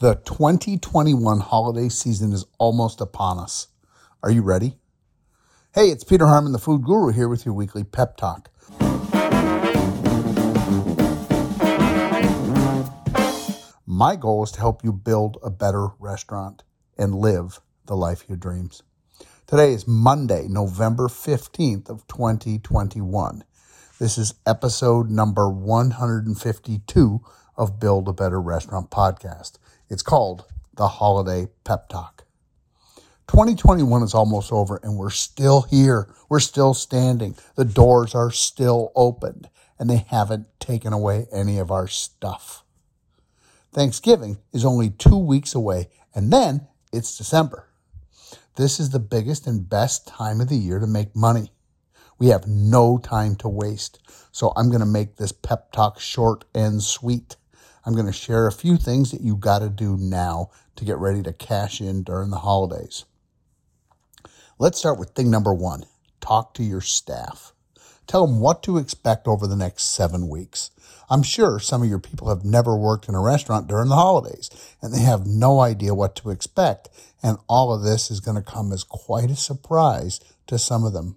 The 2021 holiday season is almost upon us. Are you ready? Hey, it's Peter Harmon, the food guru, here with your weekly pep talk. My goal is to help you build a better restaurant and live the life of your dreams. Today is Monday, November 15th of 2021. This is episode number 152 of Build a Better Restaurant podcast. It's called The Holiday Pep Talk. 2021 is almost over and we're still here. We're still standing. The doors are still opened and they haven't taken away any of our stuff. Thanksgiving is only two weeks away, and then it's December. This is the biggest and best time of the year to make money. We have no time to waste, so I'm going to make this pep talk short and sweet. I'm going to share a few things that you got to do now to get ready to cash in during the holidays. Let's start with thing number one talk to your staff. Tell them what to expect over the next seven weeks. I'm sure some of your people have never worked in a restaurant during the holidays and they have no idea what to expect. And all of this is going to come as quite a surprise to some of them.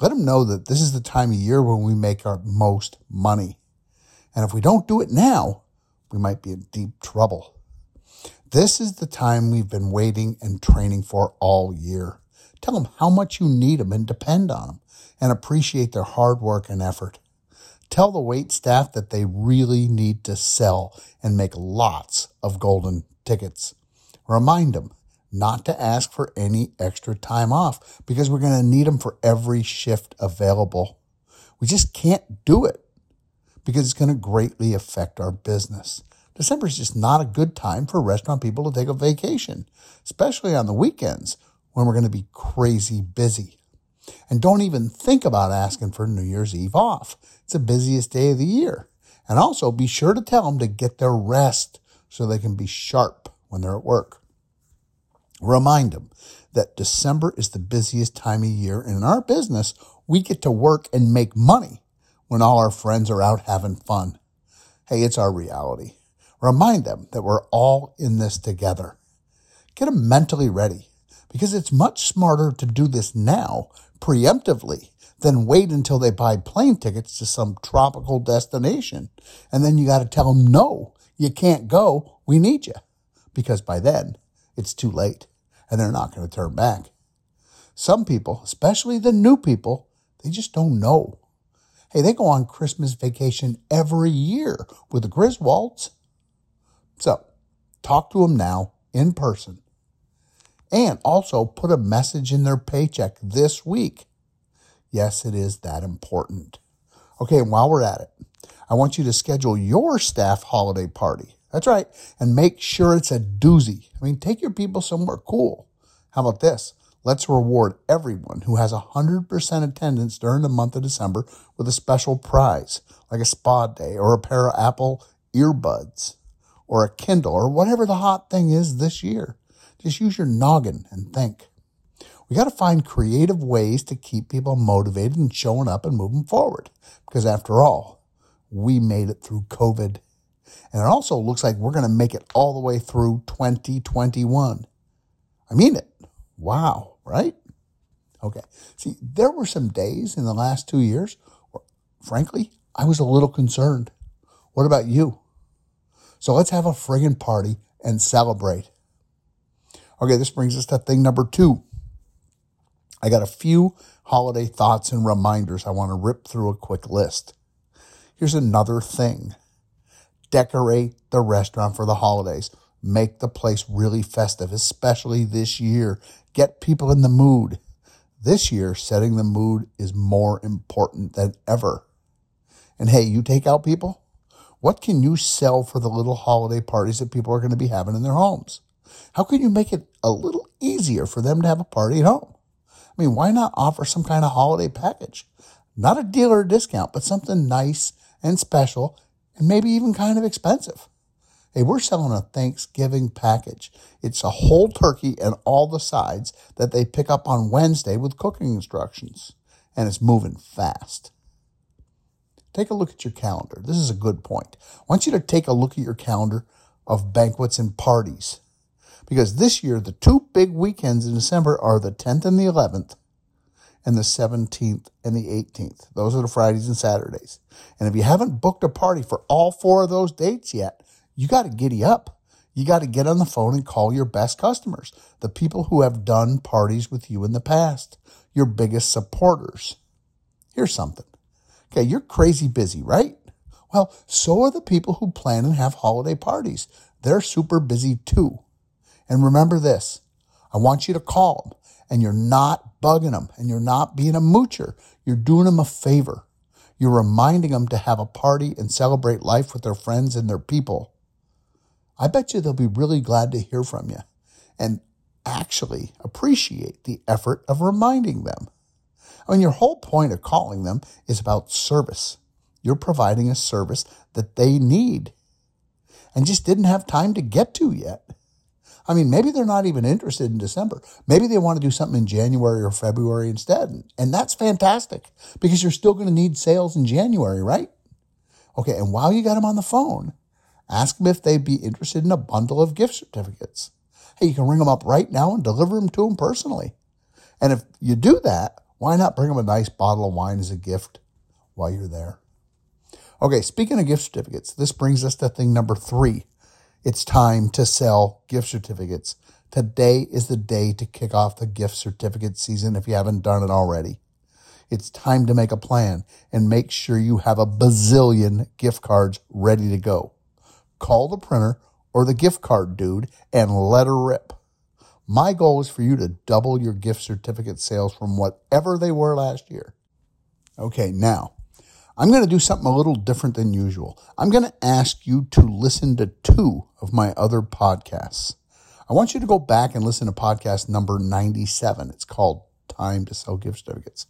Let them know that this is the time of year when we make our most money. And if we don't do it now, we might be in deep trouble. This is the time we've been waiting and training for all year. Tell them how much you need them and depend on them and appreciate their hard work and effort. Tell the wait staff that they really need to sell and make lots of golden tickets. Remind them not to ask for any extra time off because we're going to need them for every shift available. We just can't do it because it's going to greatly affect our business. December is just not a good time for restaurant people to take a vacation, especially on the weekends when we're going to be crazy busy. And don't even think about asking for New Year's Eve off. It's the busiest day of the year. And also be sure to tell them to get their rest so they can be sharp when they're at work. Remind them that December is the busiest time of year. And in our business, we get to work and make money when all our friends are out having fun. Hey, it's our reality. Remind them that we're all in this together. Get them mentally ready because it's much smarter to do this now preemptively than wait until they buy plane tickets to some tropical destination. And then you got to tell them, no, you can't go. We need you. Because by then it's too late and they're not going to turn back. Some people, especially the new people, they just don't know. Hey, they go on Christmas vacation every year with the Griswolds. So talk to them now in person and also put a message in their paycheck this week. Yes, it is that important. Okay, and while we're at it, I want you to schedule your staff holiday party. That's right. And make sure it's a doozy. I mean, take your people somewhere cool. How about this? Let's reward everyone who has 100% attendance during the month of December with a special prize, like a spa day or a pair of Apple earbuds or a Kindle or whatever the hot thing is this year. Just use your noggin and think. We got to find creative ways to keep people motivated and showing up and moving forward. Because after all, we made it through COVID. And it also looks like we're going to make it all the way through 2021. I mean it. Wow, right? Okay. See, there were some days in the last two years where, frankly, I was a little concerned. What about you? So let's have a friggin' party and celebrate. Okay, this brings us to thing number two. I got a few holiday thoughts and reminders I want to rip through a quick list. Here's another thing decorate the restaurant for the holidays. Make the place really festive, especially this year. Get people in the mood. This year, setting the mood is more important than ever. And hey, you take out people? What can you sell for the little holiday parties that people are going to be having in their homes? How can you make it a little easier for them to have a party at home? I mean, why not offer some kind of holiday package? Not a deal or a discount, but something nice and special and maybe even kind of expensive. Hey, we're selling a Thanksgiving package. It's a whole turkey and all the sides that they pick up on Wednesday with cooking instructions. And it's moving fast. Take a look at your calendar. This is a good point. I want you to take a look at your calendar of banquets and parties. Because this year, the two big weekends in December are the 10th and the 11th, and the 17th and the 18th. Those are the Fridays and Saturdays. And if you haven't booked a party for all four of those dates yet, you got to giddy up. You got to get on the phone and call your best customers, the people who have done parties with you in the past, your biggest supporters. Here's something. Okay, you're crazy busy, right? Well, so are the people who plan and have holiday parties. They're super busy too. And remember this I want you to call them and you're not bugging them and you're not being a moocher. You're doing them a favor. You're reminding them to have a party and celebrate life with their friends and their people. I bet you they'll be really glad to hear from you and actually appreciate the effort of reminding them. I mean, your whole point of calling them is about service. You're providing a service that they need and just didn't have time to get to yet. I mean, maybe they're not even interested in December. Maybe they want to do something in January or February instead. And that's fantastic because you're still going to need sales in January, right? Okay. And while you got them on the phone, ask them if they'd be interested in a bundle of gift certificates. Hey, you can ring them up right now and deliver them to them personally. And if you do that, why not bring them a nice bottle of wine as a gift while you're there? Okay, speaking of gift certificates, this brings us to thing number three. It's time to sell gift certificates. Today is the day to kick off the gift certificate season if you haven't done it already. It's time to make a plan and make sure you have a bazillion gift cards ready to go. Call the printer or the gift card dude and let her rip. My goal is for you to double your gift certificate sales from whatever they were last year. Okay, now I'm going to do something a little different than usual. I'm going to ask you to listen to two of my other podcasts. I want you to go back and listen to podcast number 97. It's called Time to Sell Gift Certificates.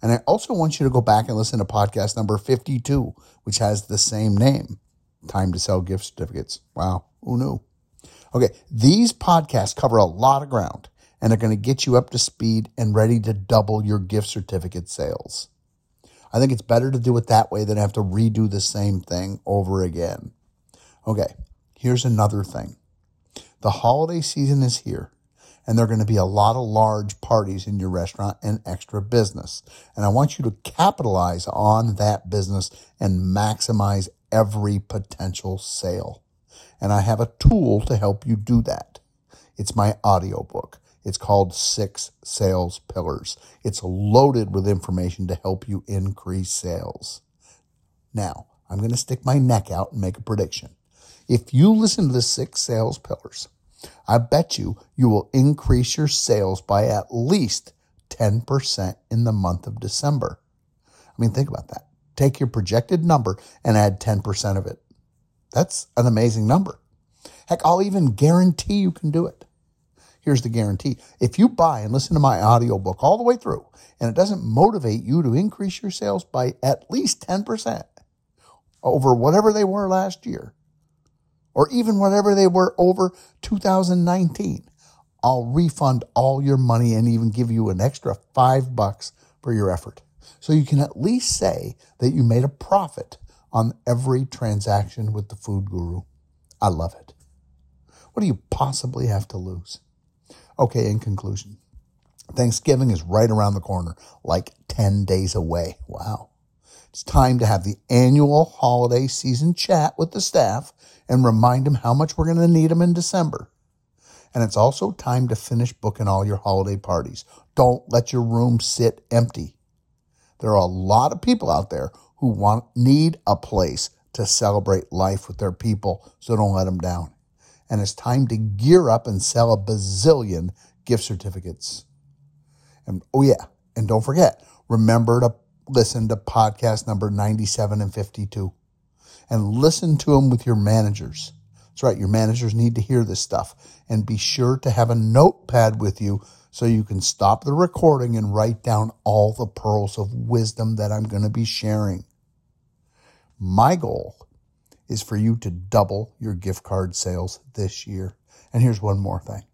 And I also want you to go back and listen to podcast number 52, which has the same name, Time to Sell Gift Certificates. Wow, who knew? Okay, these podcasts cover a lot of ground and are going to get you up to speed and ready to double your gift certificate sales. I think it's better to do it that way than have to redo the same thing over again. Okay, here's another thing. The holiday season is here, and there are going to be a lot of large parties in your restaurant and extra business. And I want you to capitalize on that business and maximize every potential sale. And I have a tool to help you do that. It's my audiobook. It's called Six Sales Pillars. It's loaded with information to help you increase sales. Now, I'm going to stick my neck out and make a prediction. If you listen to the six sales pillars, I bet you you will increase your sales by at least 10% in the month of December. I mean, think about that. Take your projected number and add 10% of it. That's an amazing number. Heck, I'll even guarantee you can do it. Here's the guarantee. If you buy and listen to my audiobook all the way through and it doesn't motivate you to increase your sales by at least 10% over whatever they were last year, or even whatever they were over 2019, I'll refund all your money and even give you an extra five bucks for your effort. So you can at least say that you made a profit on every transaction with the food guru. I love it. What do you possibly have to lose? Okay, in conclusion, Thanksgiving is right around the corner, like 10 days away. Wow. It's time to have the annual holiday season chat with the staff and remind them how much we're going to need them in December. And it's also time to finish booking all your holiday parties. Don't let your room sit empty. There are a lot of people out there who want need a place to celebrate life with their people, so don't let them down and it's time to gear up and sell a bazillion gift certificates. And oh, yeah, and don't forget, remember to listen to podcast number 97 and 52 and listen to them with your managers. That's right, your managers need to hear this stuff. And be sure to have a notepad with you so you can stop the recording and write down all the pearls of wisdom that I'm going to be sharing. My goal is for you to double your gift card sales this year. And here's one more thing.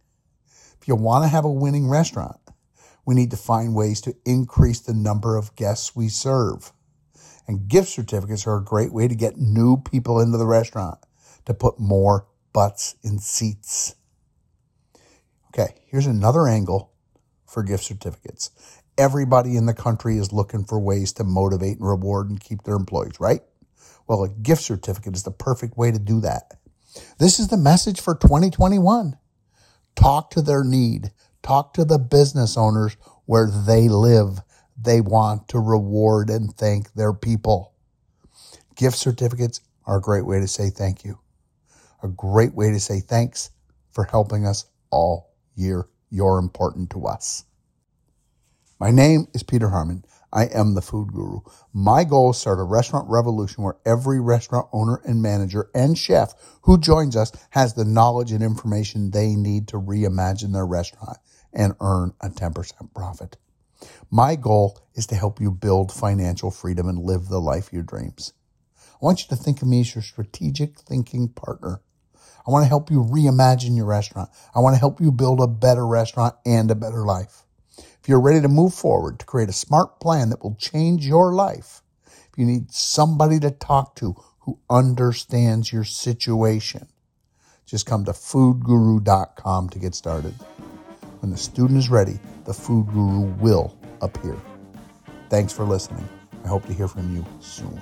If you want to have a winning restaurant, we need to find ways to increase the number of guests we serve. And gift certificates are a great way to get new people into the restaurant to put more butts in seats. Okay, here's another angle for gift certificates. Everybody in the country is looking for ways to motivate and reward and keep their employees, right? Well, a gift certificate is the perfect way to do that. This is the message for 2021. Talk to their need. Talk to the business owners where they live. They want to reward and thank their people. Gift certificates are a great way to say thank you. A great way to say thanks for helping us all year. You're important to us. My name is Peter Harmon. I am the food guru. My goal is to start a restaurant revolution where every restaurant owner and manager and chef who joins us has the knowledge and information they need to reimagine their restaurant and earn a 10% profit. My goal is to help you build financial freedom and live the life of your dreams. I want you to think of me as your strategic thinking partner. I want to help you reimagine your restaurant. I want to help you build a better restaurant and a better life. If you're ready to move forward to create a smart plan that will change your life, if you need somebody to talk to who understands your situation, just come to foodguru.com to get started. When the student is ready, the food guru will appear. Thanks for listening. I hope to hear from you soon.